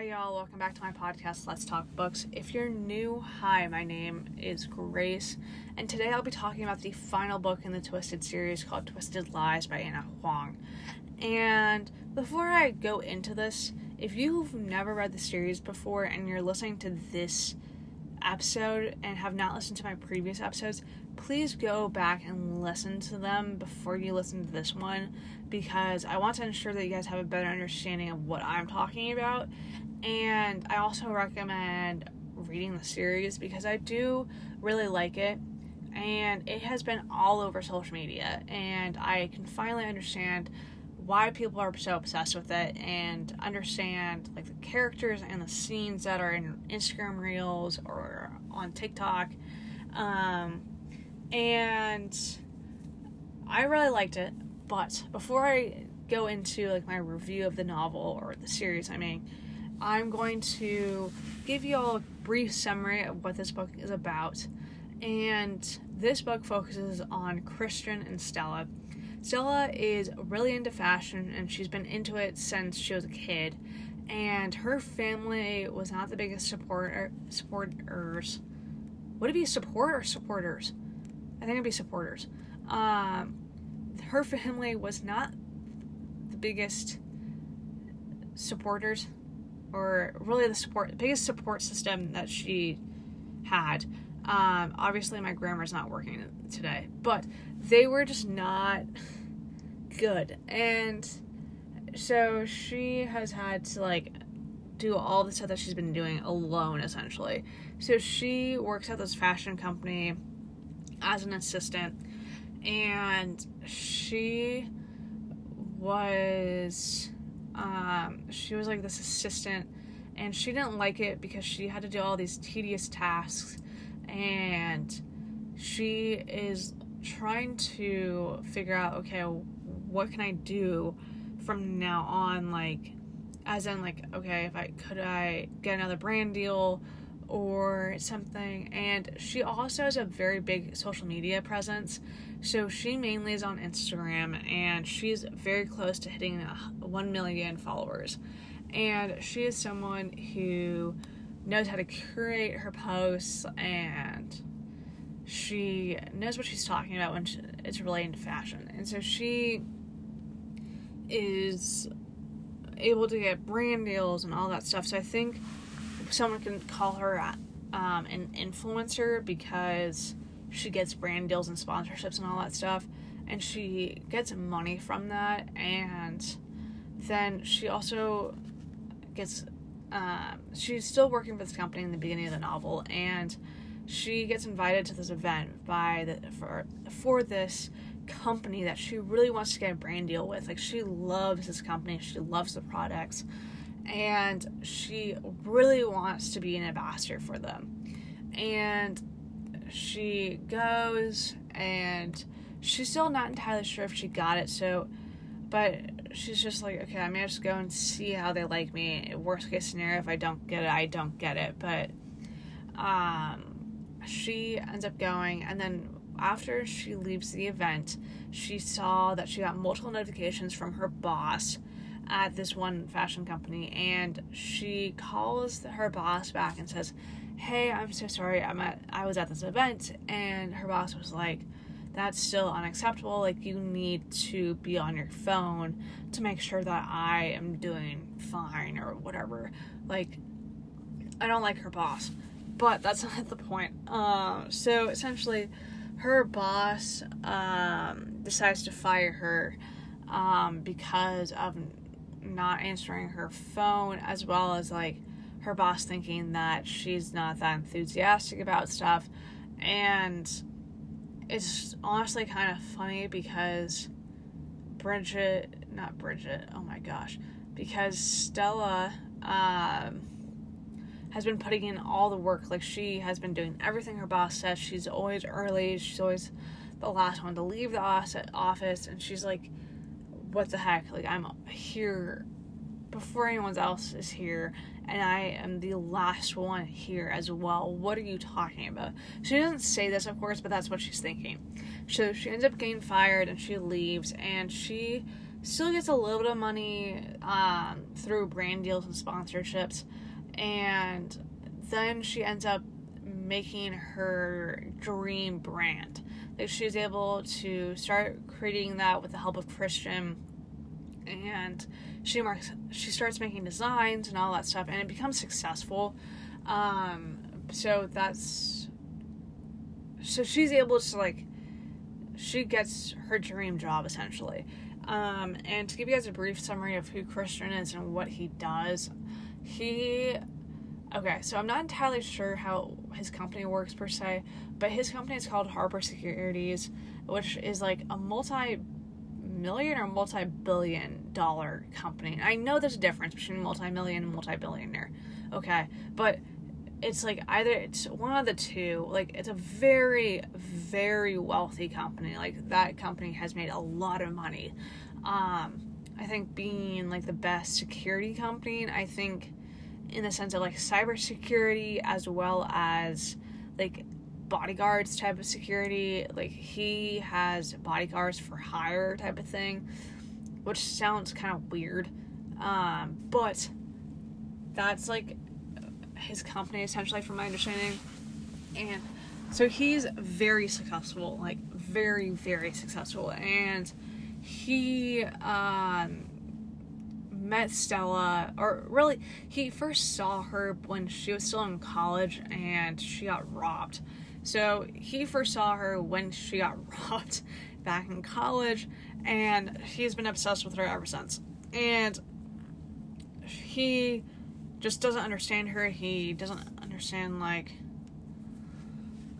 Hi, y'all. Welcome back to my podcast, Let's Talk Books. If you're new, hi, my name is Grace, and today I'll be talking about the final book in the Twisted series called Twisted Lies by Ana Huang. And before I go into this, if you've never read the series before and you're listening to this episode and have not listened to my previous episodes, please go back and listen to them before you listen to this one because I want to ensure that you guys have a better understanding of what I'm talking about. And I also recommend reading the series because I do really like it. And it has been all over social media. And I can finally understand why people are so obsessed with it and understand like the characters and the scenes that are in Instagram reels or on TikTok. Um, and I really liked it, but before I go into like my review of the novel or the series I mean, I'm going to give you all a brief summary of what this book is about. And this book focuses on Christian and Stella Stella is really into fashion and she's been into it since she was a kid. And her family was not the biggest supporter supporters. Would it be support or supporters? I think it'd be supporters. Um, her family was not the biggest supporters, or really the support, biggest support system that she had. Um, obviously, my grammar's not working today, but they were just not good. And so she has had to like do all the stuff that she's been doing alone essentially. So she works at this fashion company as an assistant and she was um she was like this assistant and she didn't like it because she had to do all these tedious tasks and she is trying to figure out okay what can i do from now on? Like as in like okay if i could i get another brand deal or something and she also has a very big social media presence so she mainly is on instagram and she's very close to hitting 1 million followers and she is someone who knows how to curate her posts and she knows what she's talking about when she, it's relating to fashion. And so she is able to get brand deals and all that stuff. So I think someone can call her um, an influencer because she gets brand deals and sponsorships and all that stuff. And she gets money from that. And then she also gets um, she's still working for this company in the beginning of the novel, and she gets invited to this event by the for for this company that she really wants to get a brand deal with. Like she loves this company, she loves the products, and she really wants to be an ambassador for them. And she goes and she's still not entirely sure if she got it, so but she's just like, okay, I'm gonna just go and see how they like me. Worst case scenario, if I don't get it, I don't get it. But um, she ends up going, and then after she leaves the event, she saw that she got multiple notifications from her boss at this one fashion company, and she calls her boss back and says, "Hey, I'm so sorry. I'm at I was at this event," and her boss was like that's still unacceptable. Like, you need to be on your phone to make sure that I am doing fine or whatever. Like, I don't like her boss, but that's not the point. Um, so essentially, her boss um, decides to fire her um, because of not answering her phone, as well as like her boss thinking that she's not that enthusiastic about stuff. And it's honestly kind of funny because Bridget, not Bridget, oh my gosh, because Stella um, has been putting in all the work. Like she has been doing everything her boss says. She's always early. She's always the last one to leave the office, and she's like, "What the heck? Like I'm here before anyone else is here, and I am the last one here as well. What are you talking about? She doesn't say this, of course, but that's what she's thinking. So she ends up getting fired and she leaves, and she still gets a little bit of money um, through brand deals and sponsorships, and then she ends up making her dream brand. Like she's able to start creating that with the help of Christian, and she marks she starts making designs and all that stuff, and it becomes successful. Um, so that's so she's able to like she gets her dream job essentially. Um, and to give you guys a brief summary of who Christian is and what he does, he okay, so I'm not entirely sure how his company works per se, but his company is called Harper Securities, which is like a multi million or multi billion dollar company. I know there's a difference between multi million and multi billionaire, okay, but it's like either it's one of the two like it's a very very wealthy company. Like that company has made a lot of money. Um i think being like the best security company i think in the sense of like cybersecurity as well as like bodyguards type of security. Like he has bodyguards for hire type of thing which sounds kind of weird. Um but that's like his company essentially from my understanding. And so he's very successful like very very successful. And he um met Stella or really he first saw her when she was still in college and she got robbed so he first saw her when she got robbed back in college and he's been obsessed with her ever since and he just doesn't understand her. He doesn't understand like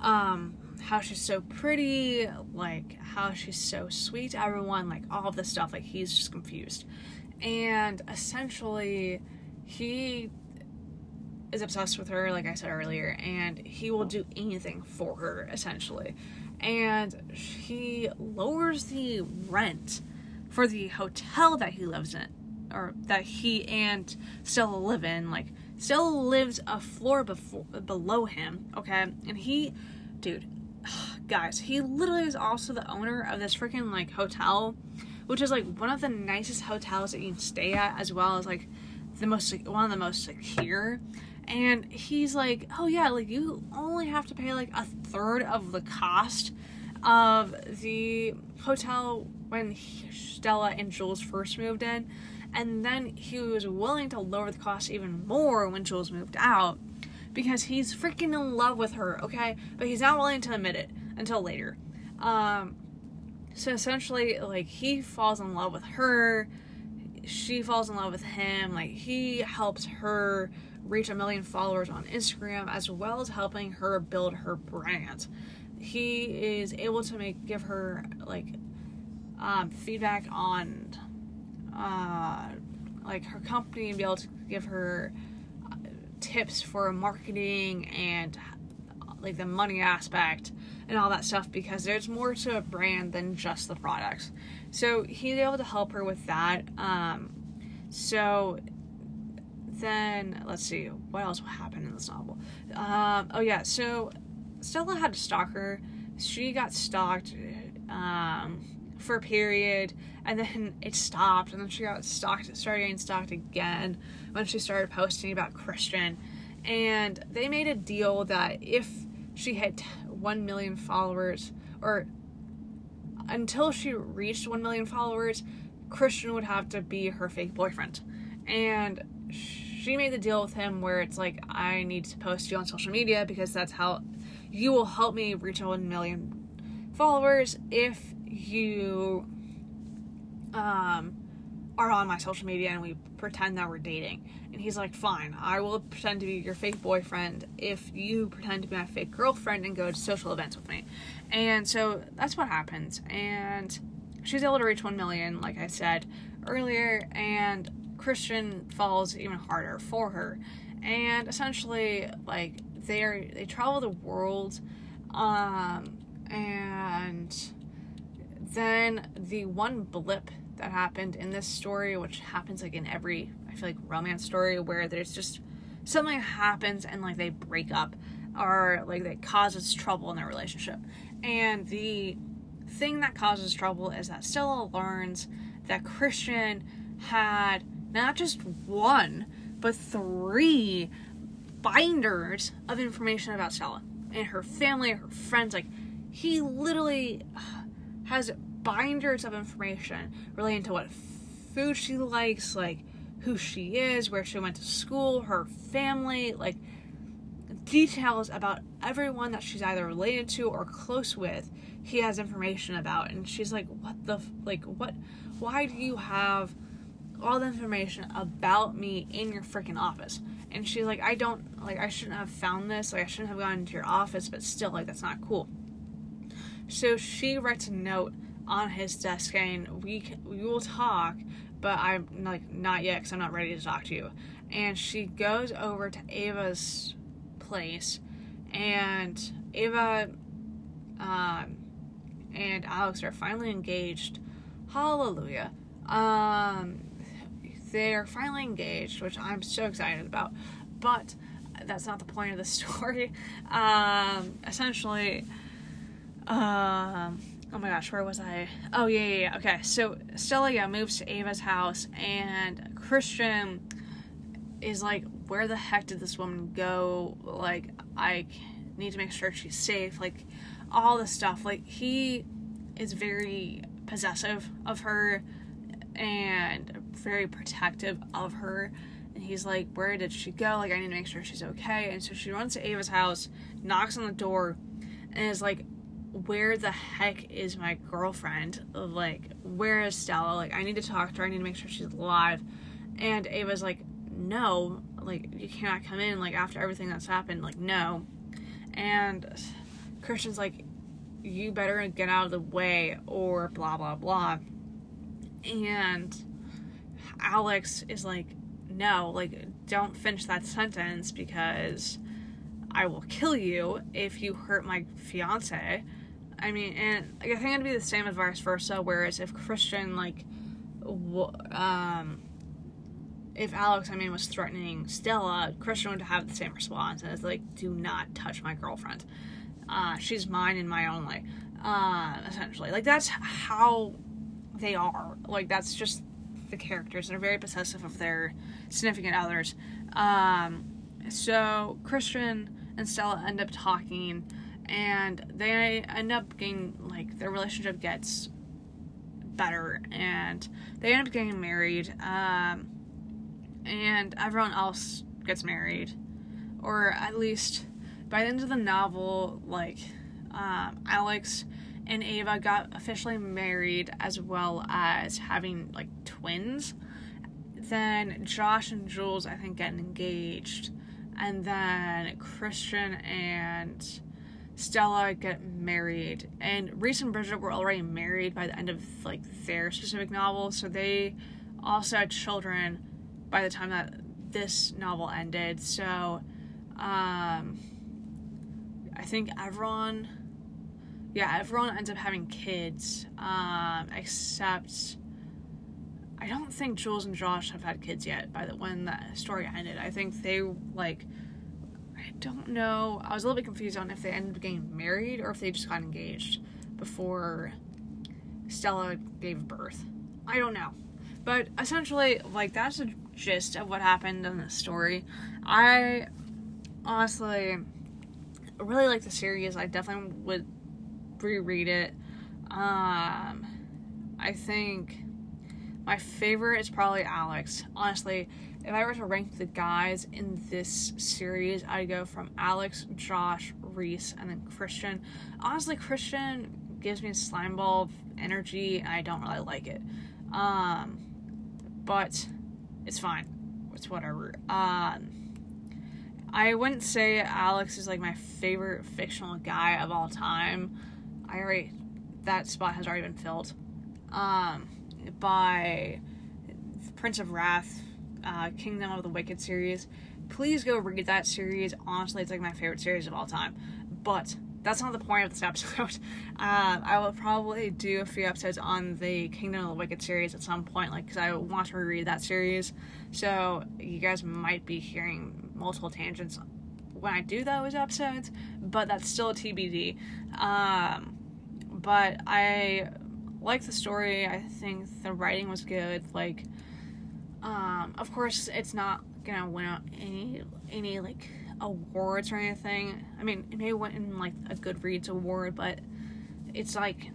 um how she's so pretty, like how she's so sweet to everyone, like all of this stuff. Like he's just confused. And essentially he is obsessed with her, like I said earlier, and he will do anything for her, essentially. And he lowers the rent for the hotel that he lives in or that he and Stella live in. Like Stella lives a floor before below him, okay? And he, dude, guys, he literally is also the owner of this freaking like hotel, which is like one of the nicest hotels that you can stay at, as well as like the most one of the most secure. And he's like, oh yeah, like you only have to pay like a third of the cost of the hotel when Stella and Jules first moved in and then he was willing to lower the cost even more when Jules moved out because he's freaking in love with her, okay? But he's not willing to admit it until later. Um, so essentially, like, he falls in love with her, she falls in love with him, like, he helps her reach a million followers on Instagram as well as helping her build her brand. He is able to make give her like um, feedback on uh, like her company and be able to give her uh, tips for marketing and like the money aspect and all that stuff because there's more to a brand than just the products. So he's able to help her with that. Um, so then let's see what else happened in this novel. Um, oh yeah, so Stella had to stalk her. She got stalked. Um, for a period and then it stopped and then she got stalked started getting stalked again when she started posting about christian and they made a deal that if she hit 1 million followers or until she reached 1 million followers christian would have to be her fake boyfriend and she made the deal with him where it's like i need to post you on social media because that's how you will help me reach 1 million followers if you um, are on my social media and we pretend that we're dating. And he's like, fine, I will pretend to be your fake boyfriend if you pretend to be my fake girlfriend and go to social events with me. And so that's what happens. And she's able to reach 1 million, like I said earlier, and Christian falls even harder for her. And essentially, like, they're, they travel the world, um, and then the one blip that happened in this story, which happens like in every, I feel like, romance story where there's just something happens and like they break up or like that causes trouble in their relationship. And the thing that causes trouble is that Stella learns that Christian had not just one, but three binders of information about Stella and her family, her friends. Like, he literally has binders of information relating to what food she likes, like who she is, where she went to school, her family, like details about everyone that she's either related to or close with. He has information about, and she's like, "What the like? What? Why do you have all the information about me in your freaking office?" And she's like, "I don't like. I shouldn't have found this. Like, I shouldn't have gone into your office. But still, like, that's not cool." So she writes a note on his desk saying, "We we will talk, but I'm like not yet because I'm not ready to talk to you." And she goes over to Ava's place, and Ava um, and Alex are finally engaged. Hallelujah. Um, they are finally engaged, which I'm so excited about. But that's not the point of the story. Um, essentially, um, oh my gosh, where was I? Oh yeah, yeah, yeah. Okay, so Stella yeah moves to Ava's house, and Christian is like, where the heck did this woman go? Like, I need to make sure she's safe. Like, all this stuff. Like, he is very possessive of her and very protective of her. And he's like, Where did she go? Like, I need to make sure she's okay. And so she runs to Ava's house, knocks on the door, and is like, Where the heck is my girlfriend? Like, where is Stella? Like, I need to talk to her. I need to make sure she's alive. And Ava's like, No, like, you cannot come in. Like, after everything that's happened, like, no. And Christian's like, You better get out of the way, or blah, blah, blah. And Alex is like, no, like, don't finish that sentence because I will kill you if you hurt my fiance. I mean, and I think it'd be the same as vice versa. Whereas if Christian, like, w- um, if Alex, I mean, was threatening Stella, Christian would have the same response as like, "Do not touch my girlfriend. Uh, she's mine and my only." Uh, essentially, like that's how they are. Like that's just the characters. They're very possessive of their significant others. Um, so Christian and Stella end up talking, and they end up getting like their relationship gets better, and they end up getting married. Um, and everyone else gets married, or at least by the end of the novel, like um, Alex and Ava got officially married as well as having like twins. Then Josh and Jules, I think, get engaged. And then Christian and Stella get married. And Reese and Bridget were already married by the end of like their specific novel, so they also had children by the time that this novel ended. So um I think everyone yeah, everyone ends up having kids, um, except I don't think Jules and Josh have had kids yet by the when that story ended. I think they like I don't know. I was a little bit confused on if they ended up getting married or if they just got engaged before Stella gave birth. I don't know. But essentially, like that's the gist of what happened in the story. I honestly really like the series. I definitely would reread it. Um, I think my favorite is probably Alex. Honestly, if I were to rank the guys in this series, I'd go from Alex, Josh, Reese, and then Christian. Honestly, Christian gives me a slime ball energy, and I don't really like it. Um, but it's fine. It's whatever. Um, I wouldn't say Alex is like my favorite fictional guy of all time. I already that spot has already been filled um, by Prince of Wrath, uh, Kingdom of the Wicked series. Please go read that series. Honestly, it's like my favorite series of all time. But that's not the point of this episode. Uh, I will probably do a few episodes on the Kingdom of the Wicked series at some point, like because I want to reread that series. So you guys might be hearing multiple tangents when I do those episodes, but that's still TBD. Um, but I like the story. I think the writing was good. Like, um, of course, it's not gonna win out any any like awards or anything. I mean, it may win like a Goodreads award, but it's like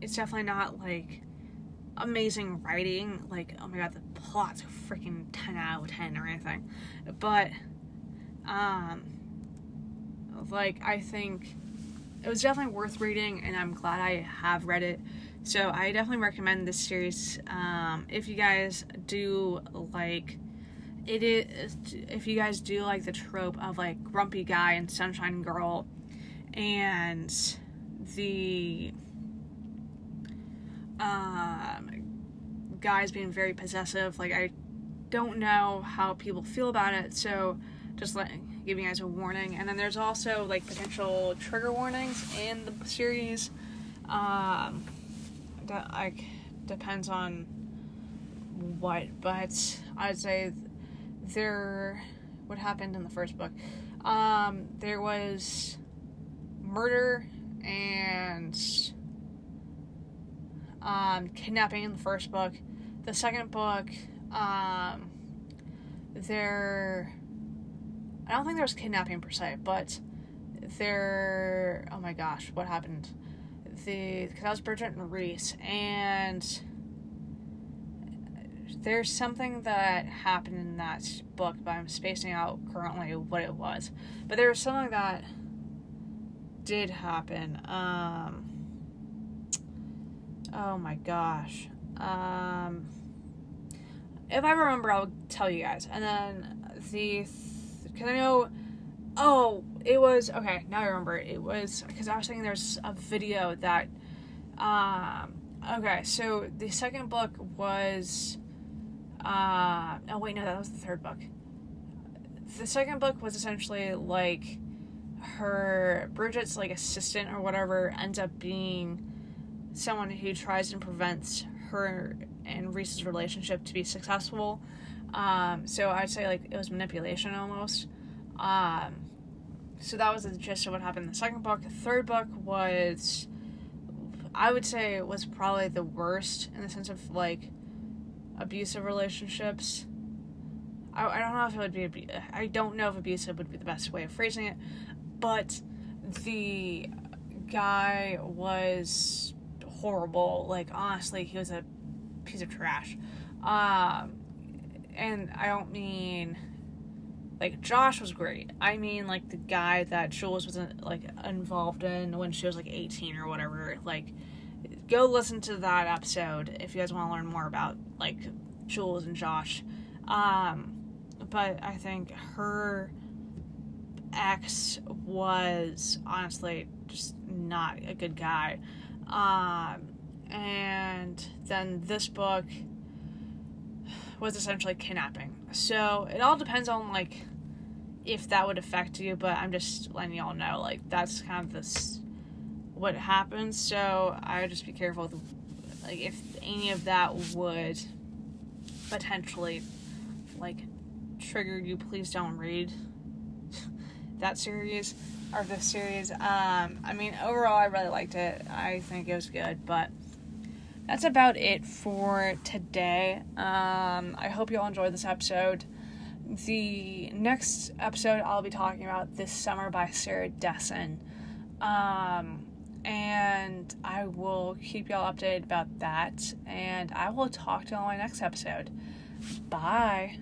it's definitely not like amazing writing. Like, oh my god, the plot's a freaking ten out of ten or anything. But um, like I think it was definitely worth reading, and I'm glad I have read it. So I definitely recommend this series. Um, if you guys do like it is, if you guys do like the trope of like grumpy guy and sunshine girl, and the um, guys being very possessive, like I don't know how people feel about it, so just letting giving you guys a warning. And then there's also like potential trigger warnings in the series. Um, that like depends on what, but I'd say there. What happened in the first book? Um, there was murder and um, kidnapping in the first book. The second book, um, there I don't think there was kidnapping per se, but there. Oh my gosh, what happened? The because that was Bridget and Reese, and there's something that happened in that book, but I'm spacing out currently what it was. But there was something that did happen. Um, oh my gosh. Um, if I remember, I'll tell you guys. And then the because I know. Oh, it was okay. Now I remember. It was because I was thinking there's a video that. Um. Okay, so the second book was. Uh, oh wait, no, that was the third book. The second book was essentially like her Bridget's like assistant or whatever ends up being someone who tries and prevents her and Reese's relationship to be successful um, so I'd say like it was manipulation almost. Um, so that was the gist of what happened in the second book. The third book was, I would say, was probably the worst in the sense of like abusive relationships. I, I don't know if it would be. I don't know if abusive would be the best way of phrasing it, but the guy was horrible. Like honestly, he was a piece of trash. Um, and I don't mean like Josh was great. I mean like the guy that Jules was like involved in when she was like 18 or whatever. Like go listen to that episode if you guys want to learn more about like Jules and Josh. Um but I think her ex was honestly just not a good guy. Um and then this book was essentially kidnapping. So it all depends on like if that would affect you, but I'm just letting y'all know like that's kind of this what happens. So I would just be careful with like if any of that would potentially like trigger you, please don't read that series or this series. Um, I mean, overall, I really liked it. I think it was good, but that's about it for today. Um, I hope you all enjoyed this episode. The next episode I'll be talking about This Summer by Sarah Dessen. Um, and I will keep y'all updated about that. And I will talk to you on my next episode. Bye.